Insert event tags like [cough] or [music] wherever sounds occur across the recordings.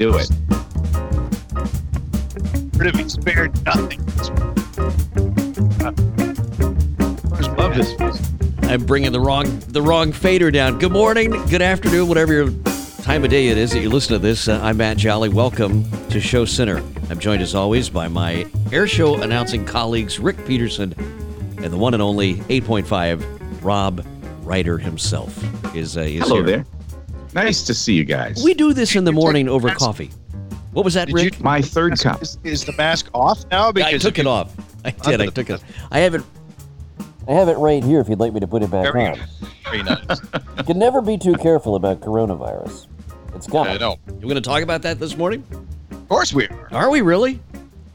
Do it. Could have spared nothing. Love this. I'm bringing the wrong the wrong fader down. Good morning, good afternoon, whatever your time of day it is that you listen to this. Uh, I'm Matt Jolly. Welcome to Show Center. I'm joined as always by my air show announcing colleagues Rick Peterson and the one and only 8.5 Rob Reider himself is uh, is Hello here. there. Nice to see you guys. We do this in the morning over coffee. What was that, Did Rick? you- My third cup. Is, is the mask off now? Because I took it you- off. [laughs] I did. I took it. I have it. I have it right here. If you'd like me to put it back Very on. Very nice. You can never be too careful about coronavirus. It's I coming. know. You going to talk about that this morning? Of course we are. Are we really?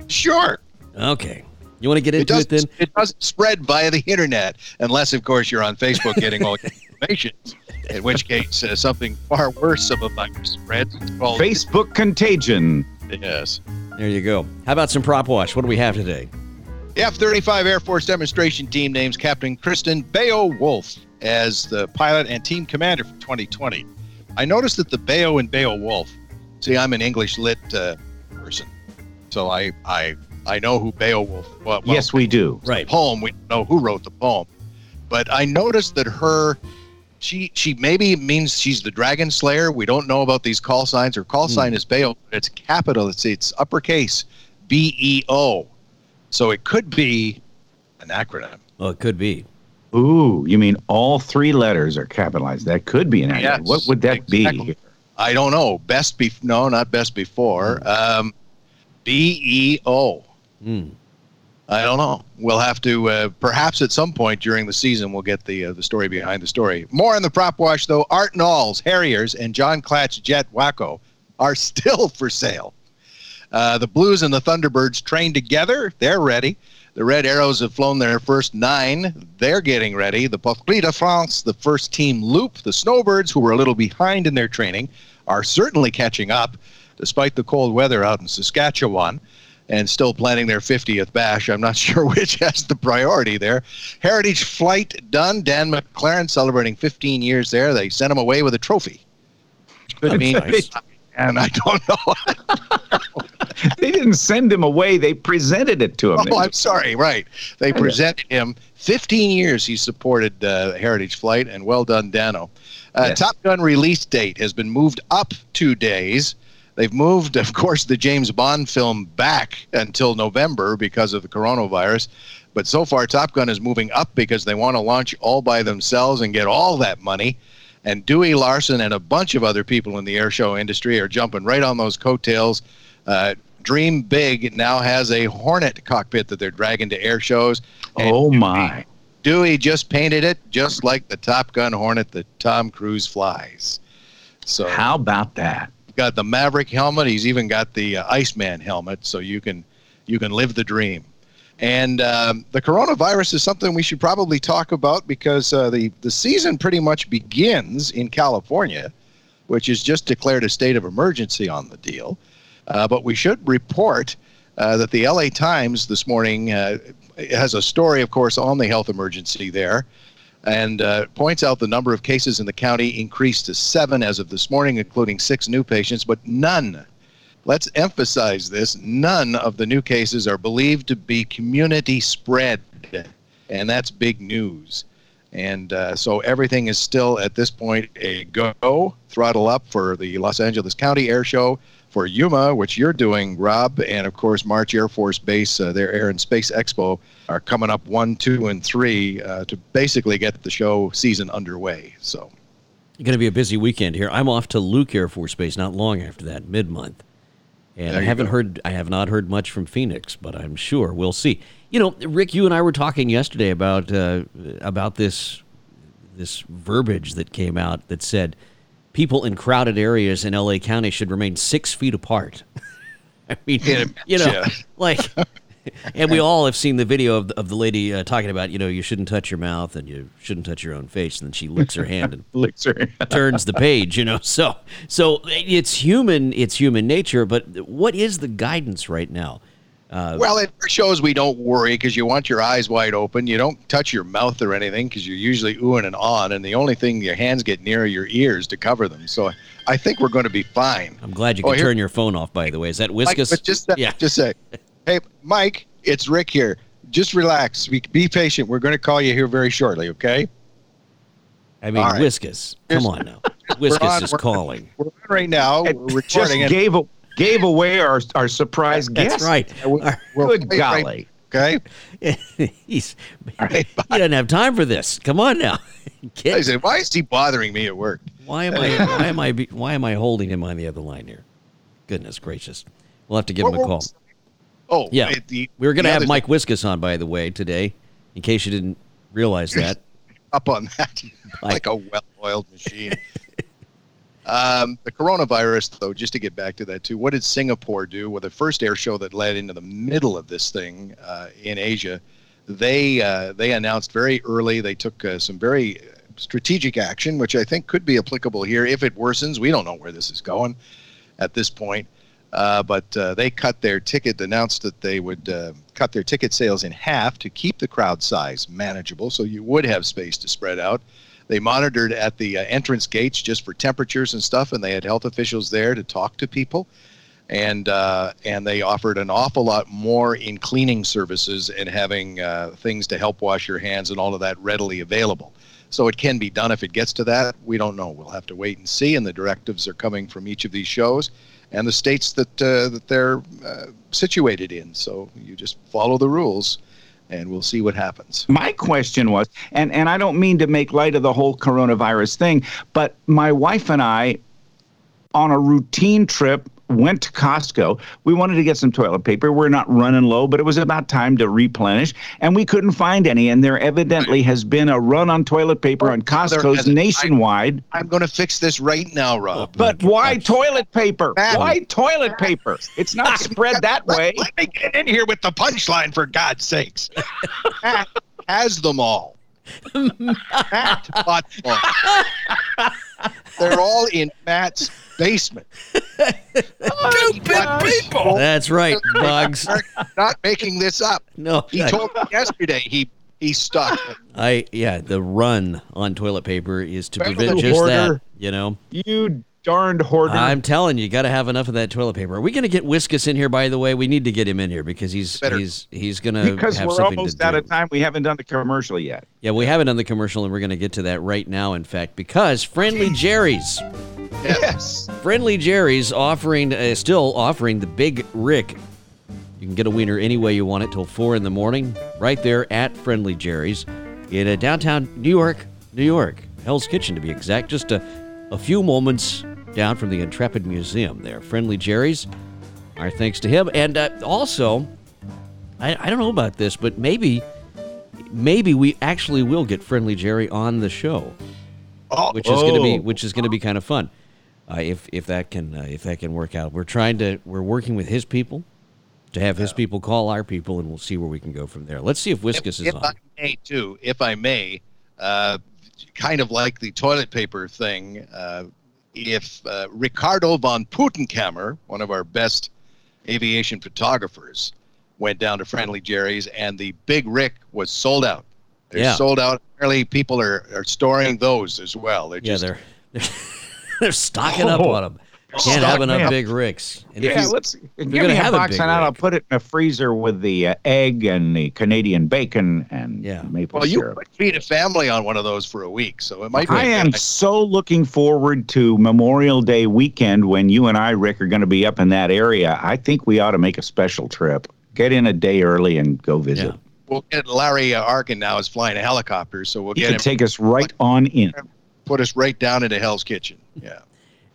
Sure. Okay. You want to get into it, doesn't, then? it doesn't spread via the internet unless, of course, you're on Facebook getting all [laughs] the information. In which case, uh, something far worse of a virus spreads. It's called Facebook contagion. Yes. There you go. How about some prop wash? What do we have today? The F-35 Air Force demonstration team names Captain Kristen Beowulf as the pilot and team commander for 2020. I noticed that the Bayo and Beowulf. See, I'm an English lit uh, person, so I I I know who Beowulf. Well, well, yes, we do. Right. poem. We know who wrote the poem, but I noticed that her, she she maybe means she's the dragon slayer. We don't know about these call signs. Her call sign is Beo. It's capital. It's it's uppercase, B E O. So it could be an acronym. Oh, it could be. Ooh, you mean all three letters are capitalized? That could be an acronym. Yes, what would that exactly. be? I don't know. Best be no, not best before. Um, B E O. Hmm. I don't know. We'll have to uh, perhaps at some point during the season we'll get the uh, the story behind the story. More on the prop wash though. Art Nalls, Harriers, and John Klatt's Jet Waco are [laughs] still for sale. Uh, the Blues and the Thunderbirds train together. They're ready. The Red Arrows have flown their first nine. They're getting ready. The Patrouille de France, the first team loop. The Snowbirds, who were a little behind in their training, are certainly catching up despite the cold weather out in Saskatchewan and still planning their 50th bash. I'm not [laughs] sure which has the priority there. Heritage flight done. Dan McLaren celebrating 15 years there. They sent him away with a trophy. I mean, nice. and I don't know. [laughs] they didn't send him away. They presented it to him. Oh, I'm sorry. Right. They presented him 15 years he supported uh, Heritage Flight, and well done, Dano. Uh, Yes. Top Gun release date has been moved up two days. They've moved, of course, the James Bond film back until November because of the coronavirus. But so far, Top Gun is moving up because they want to launch all by themselves and get all that money. And Dewey Larson and a bunch of other people in the air show industry are jumping right on those coattails. Uh, Dream Big now has a Hornet cockpit that they're dragging to air shows. Oh Dewey- my! Dewey just painted it just like the Top Gun Hornet that Tom Cruise flies. So How about that? Got the Maverick helmet. He's even got the uh, Iceman helmet, so you can you can live the dream. And um, the coronavirus is something we should probably talk about because uh, the the season pretty much begins in California, which has just declared a state of emergency on the deal. Uh, but we should report uh, that the LA Times this morning uh, has a story, of course, on the health emergency there and uh, points out the number of cases in the county increased to seven as of this morning, including six new patients, but none, let's emphasize this, none of the new cases are believed to be community spread. And that's big news. And uh, so everything is still at this point a go, throttle up for the Los Angeles County Air Show, for Yuma, which you're doing, Rob, and of course March Air Force Base, uh, their Air and Space Expo are coming up one, two, and three uh, to basically get the show season underway. So Going to be a busy weekend here. I'm off to Luke Air Force Base not long after that, mid month. And I haven't go. heard, I have not heard much from Phoenix, but I'm sure we'll see. You know, Rick, you and I were talking yesterday about uh, about this this verbiage that came out that said people in crowded areas in LA County should remain six feet apart. [laughs] I mean, Yeah, you know, yeah. like, [laughs] and we all have seen the video of the, of the lady uh, talking about, you know, you shouldn't touch your mouth and you shouldn't touch your own face, and then she licks her hand and [laughs] Licks her. turns the page you know so so it's human it's human nature but what is the guidance right now Uh, Well, it shows we don't worry because you want your eyes wide open. You don't touch your mouth or anything because you're usually oohing and on, and the only thing your hands get near are your ears to cover them. So I think we're going to be fine. I'm glad you Oh, can here- turn your phone off. By the way, is that Mike, Wiskus? but just uh, Yeah. just say, [laughs] hey, Mike, it's Rick here. Just relax. Be, be patient. We're going to call you here very shortly. Okay? I mean, all right. Wiskus. Come on now. [laughs] Wiskus on- is we're- calling. We're on right now. It We're just recording it. gave a, gave away our our surprise guest. That's right. Good right- golly. Okay. [laughs] He's right. he doesn't have time for this. Come on now, [laughs] I said, why is he bothering me at work? Why am I? [laughs] Why am I? Be, why am I holding him on the other line here? Goodness gracious! We'll have to give him a call. what- Oh, Yeah. the- We were going to have Mike Wiskus on, by the way, today, in case you didn't realize that. up on that like a well-oiled machine. Um, the coronavirus, though, just to get back to that too, what did Singapore do? Well, the first air show that led into the middle of this thing uh, in Asia, they uh, they announced very early. They took uh, some very strategic action, which I think could be applicable here if it worsens. We don't know where this is going at this point. Uh, but uh, they cut their ticket, announced that they would uh, cut their ticket sales in half to keep the crowd size manageable so you would have space to spread out. They monitored at the uh, entrance gates just for temperatures and stuff, and they had health officials there to talk to people. And uh, and they offered an awful lot more in cleaning services and having uh, things to help wash your hands and all of that readily available. So it can be done if it gets to that. We don't know. We'll have to wait and see. And the directives are coming from each of these shows and the states that uh, that they're uh, situated in. So you just follow the rules, and we'll see what happens. My question was, and, and I don't mean to make light of the whole coronavirus thing, but my wife and I, on a routine trip, went to Costco. We wanted to get some toilet paper. We're not running low, but it was about time to replenish, and we couldn't find any. And there evidently has been a run on toilet paper on Costco's hasn't. I- nationwide. I'm going to fix this right now, Rob. Oh, but why toilet paper? Matt. Why toilet paper? It's not [laughs] spread that way. Let me get in here with the punchline, for God's sakes. [laughs] Matt has them all. [laughs] Matt bought them all. [laughs] They're all in Matt's basement. Stupid people! That's right, Bugs. Not making this up. No, He told me yesterday he he stuck. I yeah. The run on toilet paper is to Better prevent than just that. You know, You darned hoarder. I'm telling you, got to have enough of that toilet paper. Are we going to get Wiskus in here? By the way, we need to get him in here because he's Better. he's he's going to because have we're almost out do. of time. We haven't done the commercial yet. Yeah, we haven't done the commercial, and we're going to get to that right now. In fact, because Friendly Jerry's. Yes. Friendly Jerry's offering, uh, still offering the Big Rick. You can get a wiener any way you want it till four in the morning, right there at Friendly Jerry's in uh, downtown New York, New York, Hell's Kitchen to be exact. Just a, a few moments down from the Intrepid Museum there. Friendly Jerry's. Our thanks to him, and uh, also, I, I don't know about this, but maybe, maybe we actually will get Friendly Jerry on the show Oh, which is going to be which is going to be kind of fun uh, if if that can uh, if that can work out. We're trying to we're working with his people to have his people call our people, and we'll see where we can go from there. Let's see if Wiskus is if I on. may, too, if I may, uh, kind of like the toilet paper thing, uh, if uh, Ricardo von Putenkammer, one of our best aviation photographers, went down to Friendly Jerry's and the Big Rick was sold out. They're Yeah. sold out. Apparently, people are, are storing those as well. They're Yeah, just they're [laughs] they're stocking up Oh. on them. Can't have enough up. big ricks. And if Yeah, you- let's give gonna me a have a box big and I'll put it in a freezer with the uh, egg and the Canadian bacon and Yeah. maple well, you syrup. could feed a family on one of those for a week, so it might. Be I am so looking forward to Memorial Day weekend when you and I, Rick, are going to be up in that area. I think we ought to make a special trip. Get in a day early and go visit. Yeah. We'll get Larry uh, Arkin now is flying a helicopter, so we'll He get can him take us right [laughs] on in. put us right down into Hell's Kitchen. Yeah.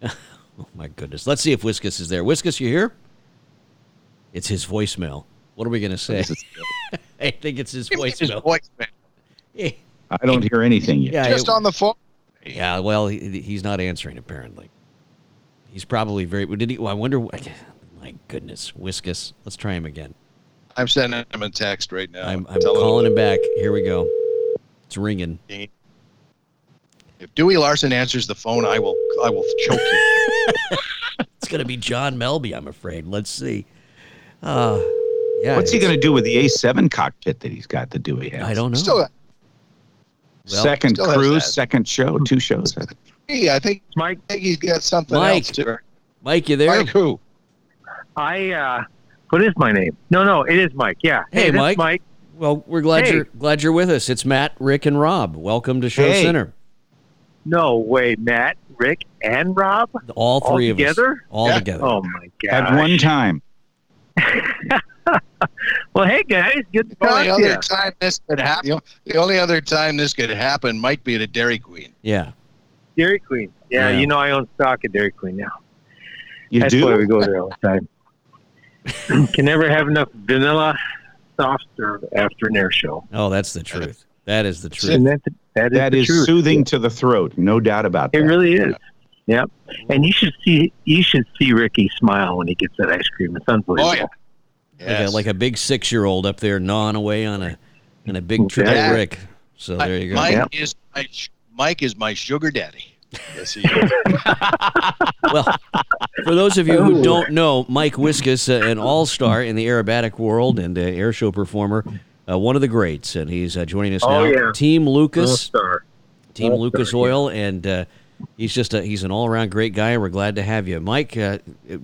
[laughs] oh my goodness, let's see if Wiskus is there. Wiskus, you here? It's his voicemail. What are we going to say? [laughs] I think it's his His voicemail. voice. Yeah, I don't hear anything yet. Yeah, Just it- on the phone. Yeah, well, he, he's not answering apparently. He's probably very. Did he? Well, I wonder. [laughs] My goodness, Wiskus. Let's try him again. I'm sending him a text right now. I'm, I'm Tell him- calling him back. Here we go. It's ringing. If Dewey Larson answers the phone, I will I will choke you. [laughs] [laughs] It's gonna be John Melby, I'm afraid. Let's see. Uh, Yeah, What's he going to do with the A7 cockpit that he's got, the Dewey has? I don't know. Still, Well, second still cruise, second show, two shows. hey, I think Mike, I think he's got something Mike. else to. Mike, you there? Mike who? I uh, what is my name? No, no, it is Mike. Yeah. Hey, this is Mike. Mike. Well, we're glad Hey. you're glad you're with us. It's Matt, Rick, and Rob. Welcome to Show Hey. Center. No way, Matt, Rick, and Rob All all three of us. together. All Yeah. together. Oh my god. At one time. [laughs] Well, hey guys, good to The talk only to other you. time this could happen. The only other time this could happen might be at a Dairy Queen. Yeah. Dairy Queen. Yeah, Yeah. you know I own stock at Dairy Queen now. You That's do? why we go there all the time. [laughs] Can never have enough vanilla soft serve after an air show. Oh, that's the truth. That is the truth. And that, that is, That the is truth. soothing to the throat, no doubt about It that. It really is. Yep. And you should see you should see Ricky smile when he gets that ice cream. It's unbelievable. Oh yeah. Like, a, like a big six year old up there gnawing away on a on a big triple Yeah. brick. So there you go. Mike Yeah. is my Mike is my sugar daddy. Yes, he is. [laughs] well, for those of you who don't know, Mike Wiskus, uh, an all star in the aerobatic world and uh, air show performer, uh, one of the greats, and he's uh, joining us Oh, now. yeah. Team Lucas, star. Team All-star, Lucas Oil, and uh, he's just a, he's an all around great guy. And we're glad to have you, Mike. Uh,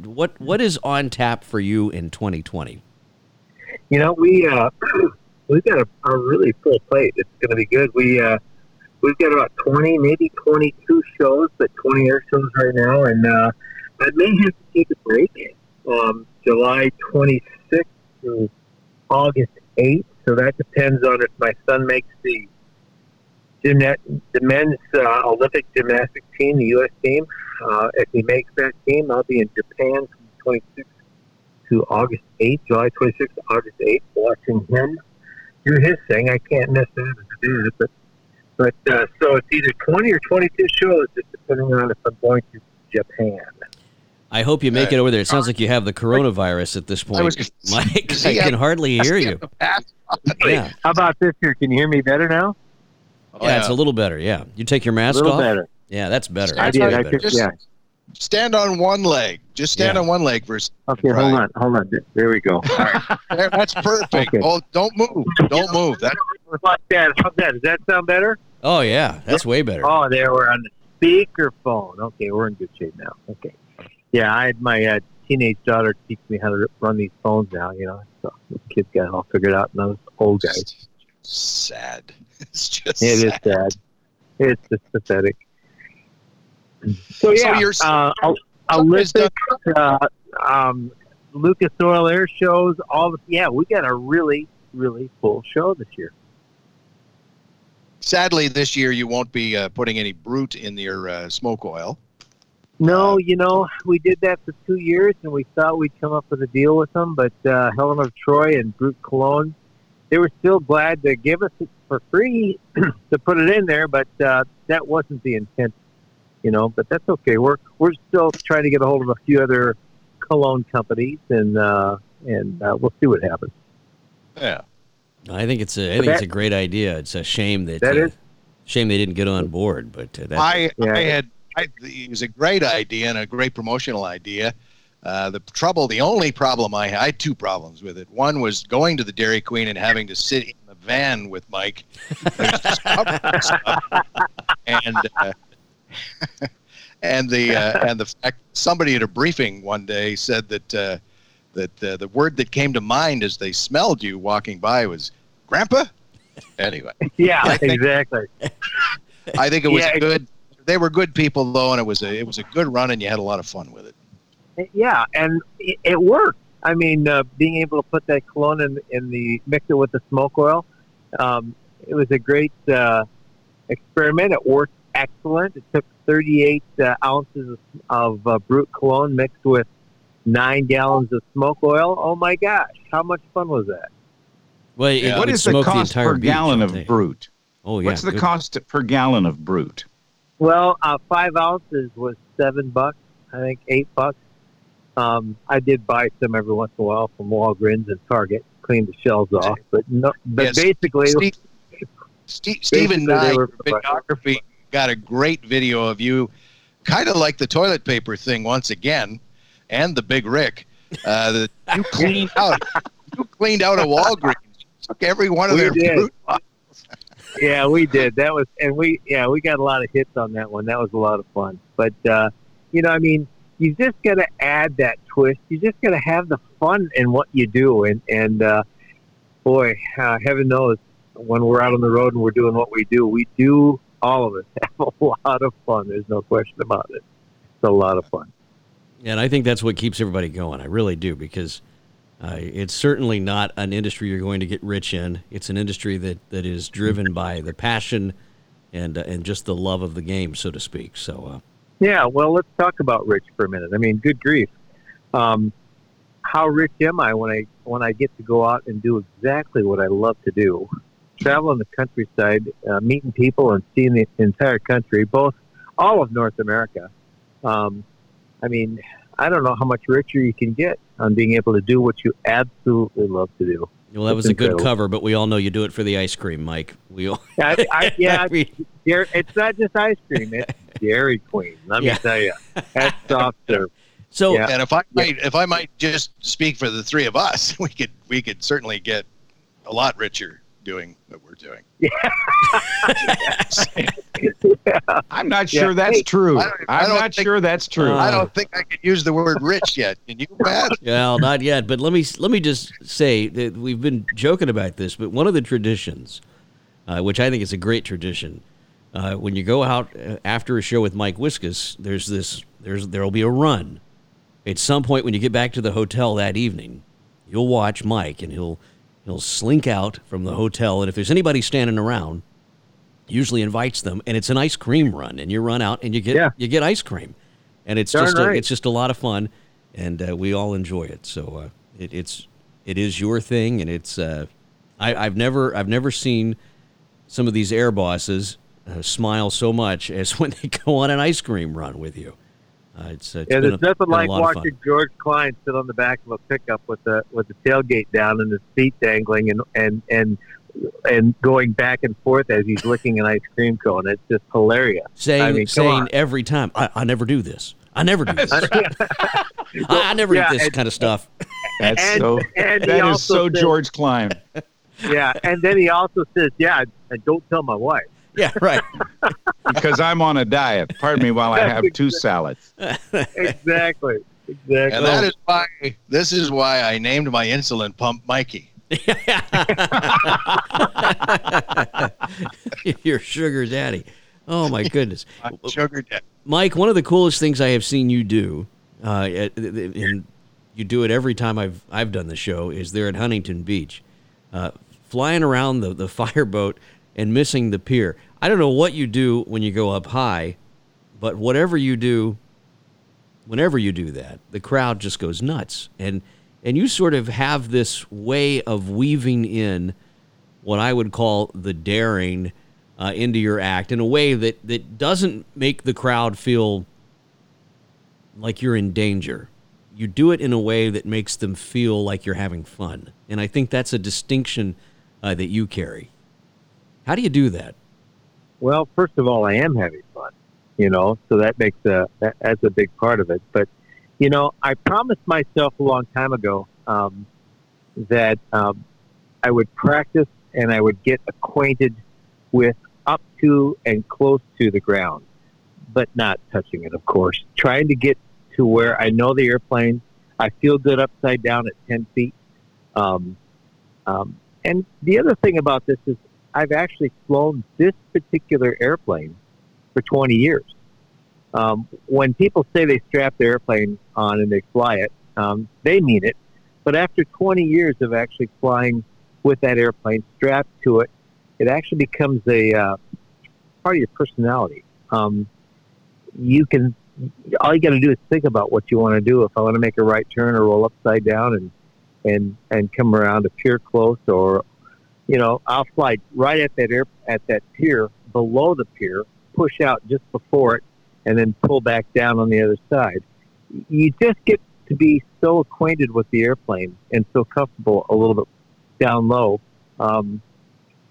what what is on tap for you in 2020? You know, we uh, [clears throat] we've got a, a really full plate. It's going to be good. We uh, we've got about twenty, maybe twenty-two shows, but twenty air shows right now, and uh, I may have to take a break. Um, July twenty-sixth to August eighth. So that depends on if my son makes the the men's uh, Olympic gymnastics team, the U.S. team. Uh, if he makes that team, I'll be in Japan from twenty-sixth to August 8th, July 26th to August 8th, watching him do his thing. I can't necessarily do it, but but uh, so it's either 20 or 22 shows, just depending on if I'm going to Japan. I hope you make it uh, over there. It sounds uh, like you have the coronavirus at this point, was gonna [laughs] Mike. I can have- hardly hear you. Yeah, How about this here? Can you hear me better now? Oh, yeah, it's a little better. Yeah, you take your mask A mask little off. better. Yeah, that's better. I That's did. I better. could, yeah. Stand on one leg. Just stand Yeah. on one leg for a second. Okay, hold on, hold on. There we go. There, That's perfect. Okay. Oh, don't move. Don't move. That's Like that. How's that? Does that sound better? Oh yeah, that's way better. Oh, there we're on the speakerphone. Okay, we're in good shape now. Okay. Yeah, I had my uh, teenage daughter teach me how to run these phones now. You know, so the kids got it all figured out, and those old guys. sad. [laughs] It's just It is sad. sad. It's just pathetic. So So yeah, you're- uh, Ol- Somebody's done- uh, um, Lucas Oil Air shows, all the yeah, we got a really really full show this year. Sadly, this year you won't be uh, putting any Brut in your uh, smoke oil. No, you know, we did that for two years, and we thought we'd come up with a deal with them, but uh, Helen of Troy and Brut Cologne, they were still glad to give us it for free [clears throat] to put it in there, but uh, that wasn't the intent, you know. But that's okay. We're we're still trying to get a hold of a few other cologne companies, and uh, and uh, we'll see what happens. Yeah. I think it's a I think it's a great idea. It's a shame that, That uh, is- shame they didn't get on board. But uh, that, I, Yeah. I had I, it was a great idea and a great promotional idea. Uh, the trouble, the only problem I had, I had two problems with it. One was going to the Dairy Queen and having to sit in the van with Mike, There's just covered and and uh, [laughs] and the uh, and the fact somebody at a briefing one day said that uh, that uh, the word that came to mind as they smelled you walking by was "Grandpa." Anyway. [laughs] Yeah, I think- exactly. I think it was Yeah, good. They were good people though, and it was a it was a good run, and you had a lot of fun with it. Yeah, and it, it worked. I mean, uh, being able to put that cologne in, in the mix it with the smoke oil, um, it was a great uh, experiment. It worked excellent. It took 38 uh, ounces of, of uh, Brut cologne mixed with nine gallons of smoke oil. Oh my gosh, how much fun was that? well, Yeah. What is the cost entire per beach, gallon of Brut? Oh yeah, What's the good. cost per gallon of Brut? Well, uh, five ounces was seven bucks. I think eight bucks. Um, I did buy some every once in a while from Walgreens and Target, clean the shells off. But no, but Yes. basically, Steve, Steve, Stephen Basically, they Nye, videography, got a great video of you, kind of like the toilet paper thing once again, and the Big Rick. Uh, that you cleaned out, [laughs] you cleaned out a Walgreens. Took every one of We their did. fruit. Yeah, we did. That was, and we, yeah, we got a lot of hits on that one. That was a lot of fun. But, uh, you know, I mean, you just got to add that twist. You just got to have the fun in what you do. And, and, uh, boy, uh, heaven knows when we're out on the road and we're doing what we do, we do all of us [laughs] have a lot of fun. There's no question about it. It's a lot of fun. And I think that's what keeps everybody going. I really do because uh, it's certainly not an industry you're going to get rich in. It's an industry that, that is driven by the passion and uh, and just the love of the game, so to speak. So uh, Yeah, well, let's talk about rich for a minute. I mean, good grief. Um, how rich am I when I when I get to go out and do exactly what I love to do? Travel in the countryside, uh, meeting people, and seeing the entire country, both all of North America. Um, I mean, I don't know how much richer you can get on being able to do what you absolutely love to do. well, that It's was a good cover, but we all know you do it for the ice cream, Mike. We all, [laughs] I, I, [laughs] yeah, I mean, Dairy- it's not just ice cream; it's [laughs] Dairy Queen. Let me Yeah. tell you, that's soft serve. so Yeah. And if I might, if I might just speak for the three of us, we could we could certainly get a lot richer doing what we're doing. [laughs] I'm not Yeah. sure that's Hey, true. I don't- I I'm don't not think- sure that's true. Uh, I don't think I can use the word rich yet. Can you, Matt? [laughs] Well, not yet, but let me let me just say that we've been joking about this, but one of the traditions, uh, which I think is a great tradition, uh, when you go out uh, after a show with Mike Wiskus, there's this there's there'll be a run. At some point, when you get back to the hotel that evening, you'll watch Mike, and he'll he'll slink out from the hotel, and if there's anybody standing around, usually invites them, and it's an ice cream run, and you run out and you get Yeah. you get ice cream, and it's Darn just a, it's just a lot of fun, and uh, we all enjoy it. So uh, it, it's it is your thing, and it's uh, I, I've never I've never seen some of these air bosses uh, smile so much as [laughs] when they go on an ice cream run with you. Uh, it's, uh, it's Yeah, been there's a, nothing like lot of fun. watching George Klein sit on the back of a pickup with the with the tailgate down and his feet dangling and and and and going back and forth as he's licking an ice cream cone. It's just hilarious. saying I mean, saying every time I, I never do this. I never do this. [laughs] I, I never Yeah, eat this and- kind of stuff. That's [laughs] and- so. and he That is so said- George Klein. [laughs] Yeah, and then he also says, "Yeah, and don't tell my wife." Yeah, right. because I'm on a diet. Pardon me while I have two salads. Exactly. Exactly. And that is why this is why I named my insulin pump Mikey. [laughs] Your sugar daddy. Oh my goodness, My sugar daddy. Mike! One of the coolest things I have seen you do, uh, at- and you do it every time I've I've done the show, is there at Huntington Beach, uh, flying around the the [laughs] fireboat and missing the pier. I don't know what you do when you go up high, but whatever you do, whenever you do that, the crowd just goes nuts, and and you sort of have this way of weaving in what I would call the daring uh, into your act in a way that, that doesn't make the crowd feel like you're in danger. You do it in a way that makes them feel like you're having fun. And I think that's a distinction uh, that you carry. How do you do that? Well, first of all, I am having fun, you know, so that makes a that, that's a big part of it. But you know, I promised myself a long time ago um, that um, I would practice and I would get acquainted with up to and close to the ground, but not touching it, of course. Trying to get to where I know the airplane. I feel good upside down at ten feet. Um, um, and the other thing about this is I've actually flown this particular airplane for 20 years. Um, when people say they strap their airplane on and they fly it, um, they mean it. But after 20 years of actually flying with that airplane strapped to it, it actually becomes a uh, part of your personality. Um, you can, all you got to do is think about what you want to do. If I want to make a right turn or roll upside down and and and come around a pier close or you know, I'll fly right at that air at that pier, below the pier, push out just before it, and then pull back down on the other side. You just get to be so acquainted with the airplane and so comfortable a little bit down low. Um,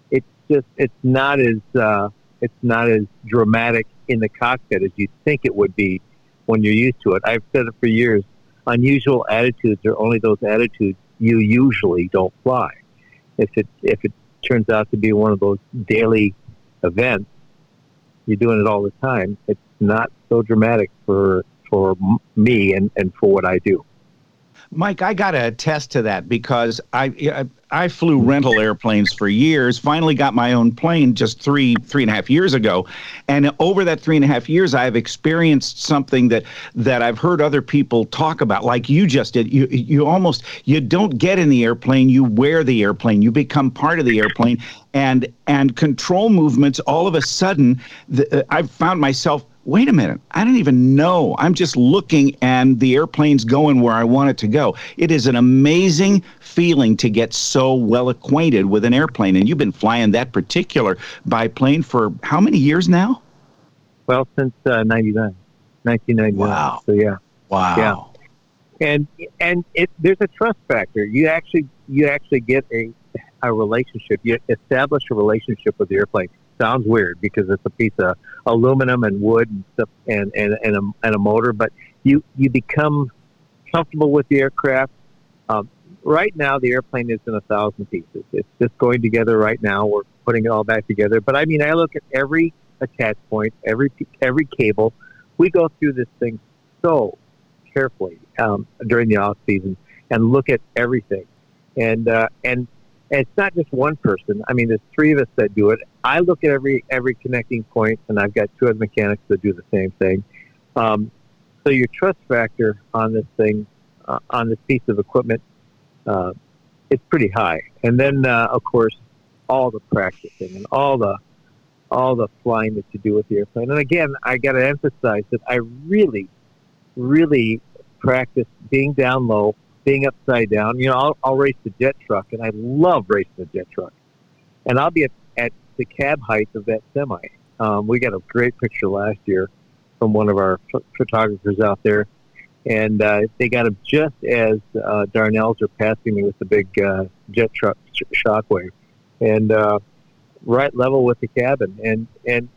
it's just it's not as uh, it's not as dramatic in the cockpit as you think it would be when you're used to it. I've said it for years. Unusual attitudes are only those attitudes you usually don't fly. If it if it turns out to be one of those daily events, you're doing it all the time. It's not so dramatic for for me and, and for what I do. Mike, I got to attest to that because I, I flew rental airplanes for years. Finally, got my own plane just three three and a half years ago, and over that three and a half years, I've experienced something that that I've heard other people talk about, like you just did. You you almost you don't get in the airplane, you wear the airplane, you become part of the airplane, and and control movements. All of a sudden, the, uh, I've found myself wait a minute, I don't even know. I'm just looking and the airplane's going where I want it to go. It is an amazing feeling to get so well acquainted with an airplane. And you've been flying that particular biplane for how many years now? Well, since uh, 99, 1999. Wow. So, yeah. Wow. Yeah. And, and it, there's a trust factor. You actually, you actually get a, a relationship. You establish a relationship with the airplane sounds weird because it's a piece of aluminum and wood and stuff and, and, and, a, and a motor, but you, you become comfortable with the aircraft. Um, right now, the airplane is in a thousand pieces. It's just going together right now. We're putting it all back together. But I mean, I look at every attach point, every, every cable. We go through this thing so carefully um, during the off season and look at everything. And, uh, and and it's not just one person. I mean, there's three of us that do it. I look at every every connecting point, and I've got two other mechanics that do the same thing. Um, so your trust factor on this thing, uh, on this piece of equipment, uh, it's pretty high. And then, uh, of course, all the practicing and all the all the flying that you do with the airplane. And again, I got to emphasize that I really, really practice being down low, being upside down. You know, I'll, I'll race the jet truck, and I love racing the jet truck. And I'll be at, at the cab height of that semi. Um, we got a great picture last year from one of our ph- photographers out there, and uh, they got him just as uh, Darnells are passing me with the big uh, jet truck sh- shockwave, and uh, right level with the cabin. And and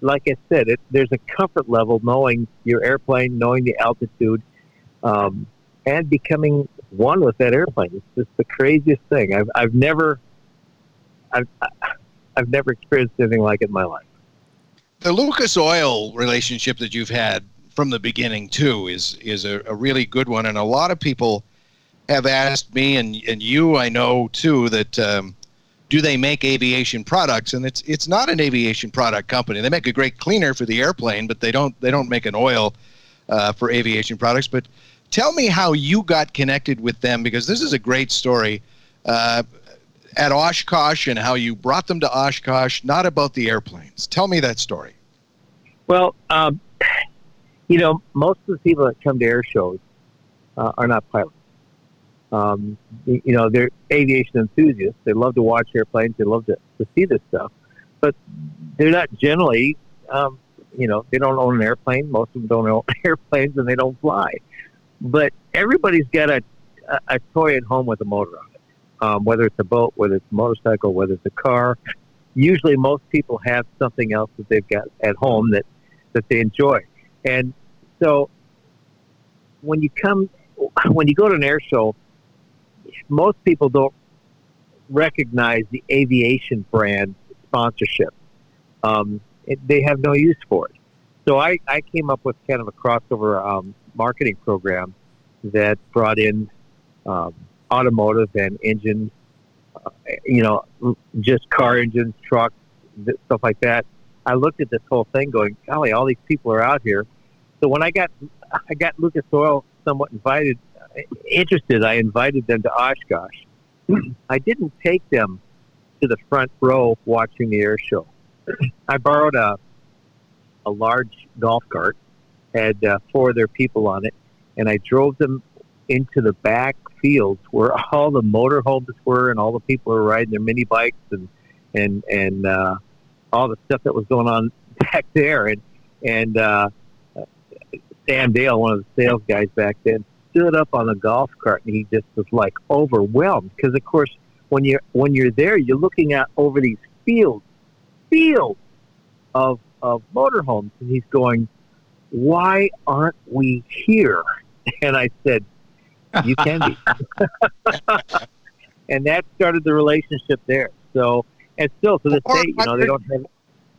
like I said, it, there's a comfort level knowing your airplane, knowing the altitude. Um, and becoming one with that airplane. It's just the craziest thing. I've I've never I've I've never experienced anything like it in my life. The Lucas Oil relationship that you've had from the beginning too is is a, a really good one, and a lot of people have asked me and and you I know too that. Um, do they make aviation products? And it's it's not an aviation product company. They make a great cleaner for the airplane, but they don't they don't make an oil uh, for aviation products. But Tell me how you got connected with them because this is a great story uh, at Oshkosh and how you brought them to Oshkosh, not about the airplanes. Tell me that story. Well, um, you know, most of the people that come to air shows uh, are not pilots. Um, you know, they're aviation enthusiasts. They love to watch airplanes. They love to, to see this stuff, but they're not generally, um, you know, they don't own an airplane. Most of them don't own [laughs] airplanes, and they don't fly but everybody's got a, a, a toy at home with a motor on it. Um, whether it's a boat, whether it's a motorcycle, whether it's a car. Usually, most people have something else that they've got at home that that they enjoy. And so, when you come, when you go to an air show, most people don't recognize the aviation brand sponsorship. Um, it, they have no use for it. So I, I came up with kind of a crossover um, marketing program that brought in um, automotive and engines, uh, you know, just car engines, trucks, stuff like that. I looked at this whole thing going, golly, all these people are out here. So when I got, I got Lucas Oil somewhat invited, interested, I invited them to Oshkosh. [clears throat] I didn't take them to the front row watching the air show. [clears throat] I borrowed a, a large golf cart had uh, four of their people on it, and I drove them into the back fields where [laughs] all the motorhomes were and all the people were riding their mini bikes and and and uh, all the stuff that was going on [laughs] back there. And and uh, Sam Dale, one of the sales guys back then, stood up on the golf cart and he just was like overwhelmed because, of course, when you're when you're there, you're looking out over these fields, fields of of motorhomes, and he's going, why aren't we here? And I said, You can be. [laughs] and that started the relationship there. So, and still to this day, you know, they don't have.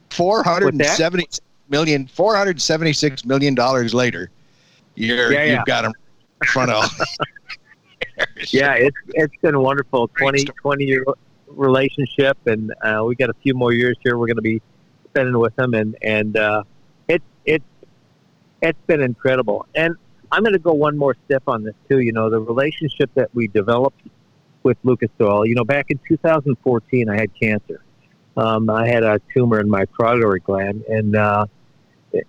470 million, 476 million dollars later, you're, Yeah, yeah. you've got them in front of. [laughs] [laughs] yeah, it's it's been wonderful 20, 20 year relationship, and uh, we got a few more years here. We're going to be spending with them, and and uh, it's been incredible. And I'm going to go one more step on this too. You know, the relationship that we developed with Lucas Oil. You know, back in 2014, I had cancer. Um, I had a tumor in my parotid gland, and uh,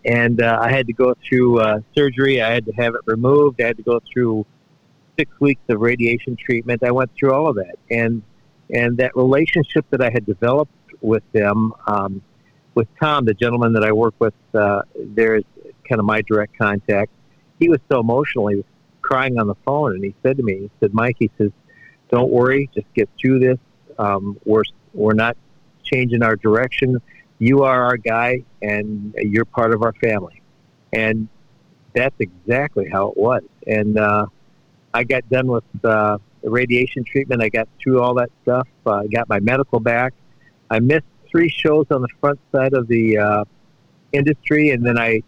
and uh, I had to go through uh, surgery. I had to have it removed. I had to go through six weeks of radiation treatment. I went through all of that, and and that relationship that I had developed with them, um, with Tom, the gentleman that I work with, uh, there's kind of my direct contact. He was so emotional. He was crying on the phone, and he said to me, he said, "Mike, he says, don't worry, just get through this. Um, we're we're not changing our direction. You are our guy, and you're part of our family." And that's exactly how it was. And uh, I got done with uh, the radiation treatment. I got through all that stuff. Uh, I got my medical back. I missed three shows on the front side of the uh, industry, and then I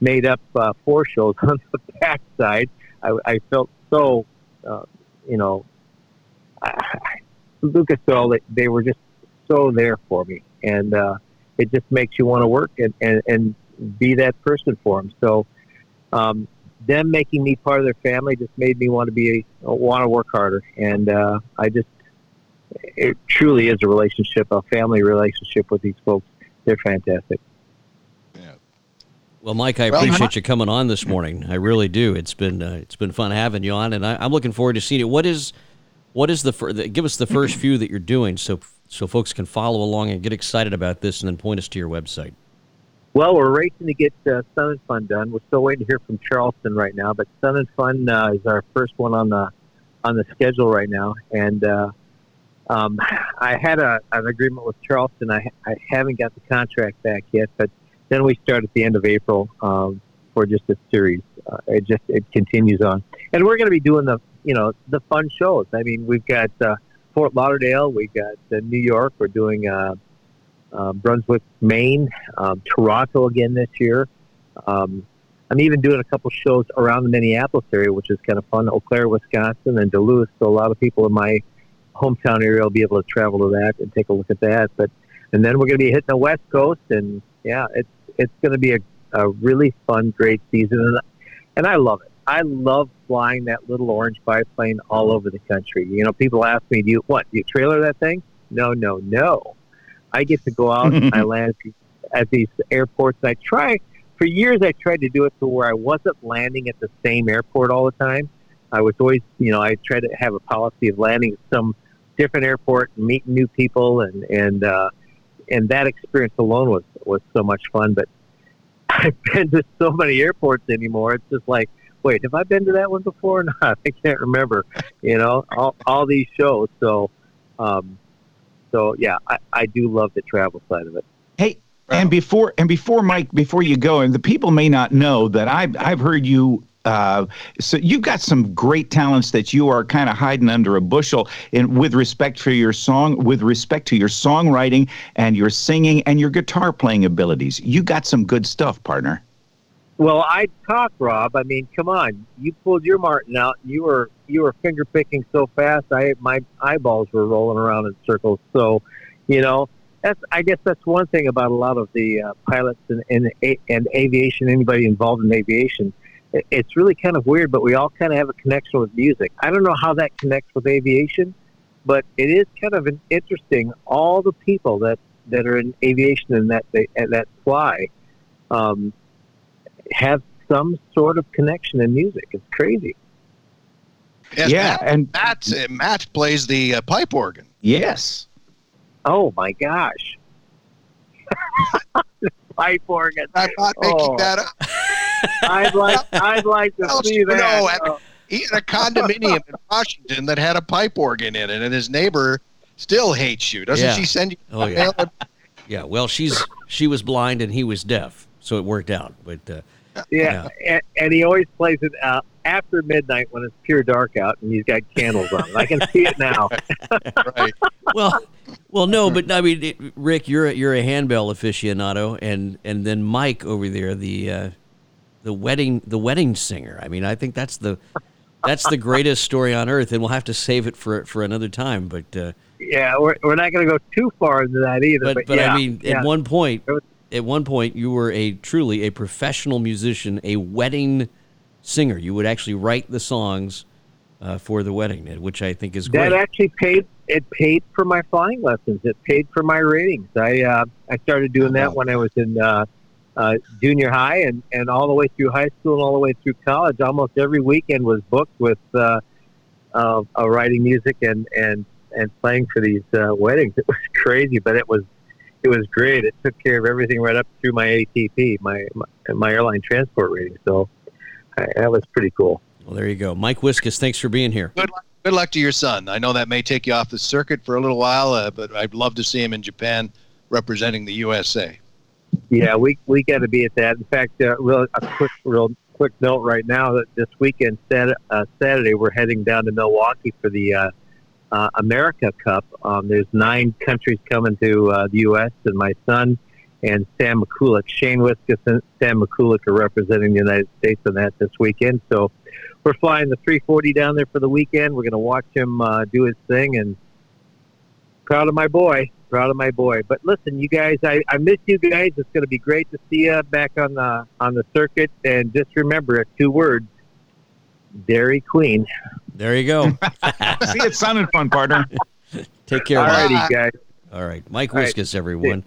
made up uh, four shows [laughs] on the back side. I, I felt so, uh, you know, I, Lucas Oil, they, they were just so there for me. And uh, it just makes you want to work and, and, and be that person for them. So, um, them making me part of their family just made me want to be want to work harder and uh, i just it truly is a relationship a family relationship with these folks they're fantastic Well, Mike, I Well, appreciate you coming on this morning. I really do. It's been uh, it's been fun having you on, and I, I'm looking forward to seeing it. What is what is the, fir- the give us the first few that you're doing so so folks can follow along and get excited about this, and then point us to your website. well we're racing to get uh, sun and fun done we're still waiting to hear from charleston right now but sun and fun uh, is our first one on the on the schedule right now and uh, um, i had a, an agreement with charleston I, I haven't got the contract back yet but then we start at the end of April um, for just a series. Uh, it just it continues on, and we're going to be doing the you know the fun shows. I mean, we've got uh, Fort Lauderdale, we've got uh, New York, we're doing uh, uh, Brunswick, Maine, um, Toronto again this year. Um, I'm even doing a couple shows around the Minneapolis area, which is kind of fun. Eau Claire, Wisconsin, and Duluth. So a lot of people in my hometown area will be able to travel to that and take a look at that. But and then we're going to be hitting the West Coast, and yeah, it's it's going to be a, a really fun, great season, and, and I love it. I love flying that little orange biplane all over the country. You know, people ask me, "Do you what? Do you trailer that thing?" No, no, no. I get to go out. and [laughs] I land at these airports. And I try for years. I tried to do it to where I wasn't landing at the same airport all the time. I was always, you know, I tried to have a policy of landing at some different airport and meeting new people, and and uh, and that experience alone was was so much fun. But [laughs] I've been to so many airports anymore. It's just like, wait, have I been to that one before [laughs] or not? I can't remember. You know, all all these shows. So, um, so yeah, I, I do love the travel side of it. Hey, and before and before Mike, before you go, and the people may not know that I've I've heard you. Uh, so you've got some great talents that you are kind of hiding under a bushel in with respect for your song, with respect to your songwriting and your singing and your guitar playing abilities. You got some good stuff, partner. Well, I talk, Rob. I mean, come on, you pulled your Martin out. You were you were finger picking so fast. I my eyeballs were rolling around in circles. So, you know, that's I guess that's one thing about a lot of the uh, pilots and, and and aviation. Anybody involved in aviation, it's really kind of weird. But we all kind of have a connection with music. I don't know how that connects with aviation, but it is kind of an interesting. All the people that that are in aviation and that they and that fly. Um, have some sort of connection in music. It's crazy. Yes, yeah, Matt, and Matt, uh, Matt plays the uh, pipe organ. yes, Oh my gosh. [laughs] Pipe organ. I'm not making Oh. that up. I'd like [laughs] I'd like to Else see you know, that. I- Oh, He had a condominium in Washington that had a pipe organ in it, and his neighbor still hates you. Doesn't Yeah. she send you? Oh, yeah. mail? [laughs] Yeah, well, she's she was blind and he was deaf, so it worked out. But uh, Yeah, And, and he always plays it uh, after midnight when it's pure dark out and he's got candles on. I can see it now. [laughs] right. well, well, no, but I mean, it, Rick, you're a, you're a handbell aficionado, and and then Mike over there, the uh, the wedding the wedding singer. I mean, I think that's the that's the greatest story on earth, and we'll have to save it for for another time. But uh, Yeah, we're, we're not going to go too far into that either. but But, but yeah, I mean, yeah. at one point, at one point, you were a truly a professional musician, a wedding singer. You would actually write the songs uh, for the wedding, which I think is great. That actually paid. It paid for my flying lessons. It paid for my ratings. I uh, I started doing that when I was in uh, junior high and, and all the way through high school and all the way through college. Almost every weekend was booked with uh, uh, uh, writing music and, and, and playing for these uh, weddings. [laughs] It was crazy, but it was it was great. It took care of everything right up through my ATP, my my, my airline transport rating. So I, that was pretty cool. well, there you go, Mike Wiskus. Thanks for being here. Good luck, good luck to your son. I know that may take you off the circuit for a little while, uh, but I'd love to see him in Japan representing the USA. Yeah, we we got to be at that. In fact, uh, real a quick real quick note right now that this weekend Sat- uh, Saturday we're heading down to Milwaukee for the uh, uh, America Cup. Um, there's nine countries coming to uh, the U.S. and my son and Sam Mikulak, Shane Wiskus and Sam Mikulak are representing the United States in that this weekend. So we're flying the 340 down there for the weekend. We're going to watch him uh, do his thing and proud of my boy. Proud of my boy. But listen, you guys, I, I miss you guys. It's going to be great to see you back on the on the circuit. And just remember, two words: Dairy Queen. There you go. [laughs] See, it sounded fun, partner. [laughs] Take care. All righty, guys. All right, Mike All right. Wiskus, everyone.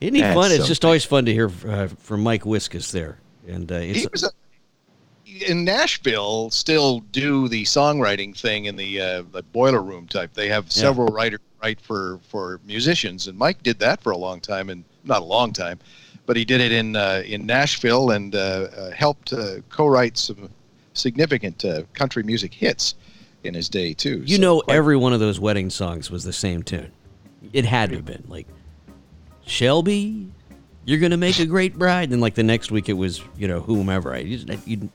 Isn't he That's fun? It's so just always fun to hear uh, from Mike Wiskus there, and uh, it's He was a, in Nashville. Still do the songwriting thing in the uh, the boiler room type. They have Yeah. several writers write for for musicians, and Mike did that for a long time, and not a long time, but he did it in uh, in Nashville and uh, uh, helped uh, co-write some significant uh, country music hits in his day too. you So know quite- every one of those wedding songs was the same tune. It had to have been like Shelby, you're gonna make a great bride, and like the next week it was you know whomever. I you, you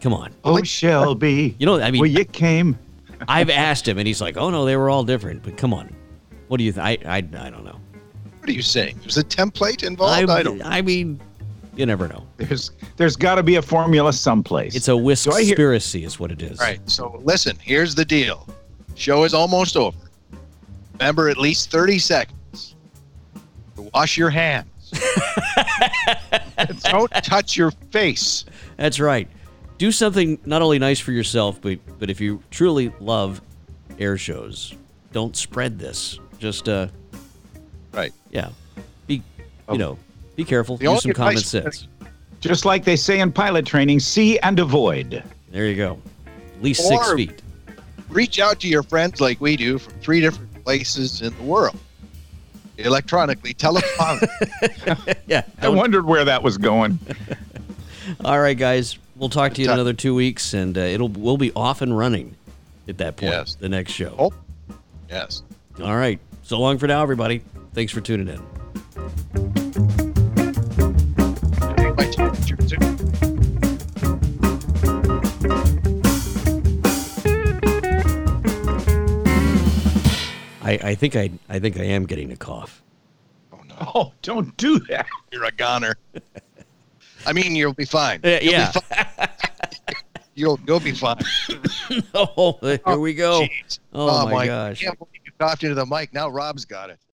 come on, Oh, Shelby. you know I mean well, you came. I've asked him and he's like, oh no, they were all different. But come on, what do you? Th- I I I don't know. What are you saying? There's a template involved. I, don't. I mean, you never know. There's there's got to be a formula someplace. It's a I hear- whiskspiracy, is what it is. All right. So listen. Here's the deal. Show is almost over. Remember, at least 30 seconds to wash your hands. [laughs] Don't touch your face. That's right. Do something not only nice for yourself, but but if you truly love air shows, don't spread this. Just uh, Right. yeah, be you know, be careful. The Use some common sense. just like they say in pilot training: see and avoid. There you go. At least six feet. Reach out to your friends like we do from three different places in the world. Electronically, telephone. [laughs] Yeah. [laughs] I wondered where that was going. [laughs] All right, guys. We'll talk to you in another two weeks, and uh, it'll we'll be off and running at that point. Yes. The next show. oh, yes. All right. So long for now, everybody. Thanks for tuning in. My temperature, too. I, I think I I think I am getting a cough. Oh no, Oh, don't do that. you're a goner. I mean, you'll be fine. Uh, You'll yeah. Be fine. [laughs] You'll you'll be fine. [laughs] oh, here we go. Jeez. Oh, my my gosh. Coughed into the mic. Now Rob's got it.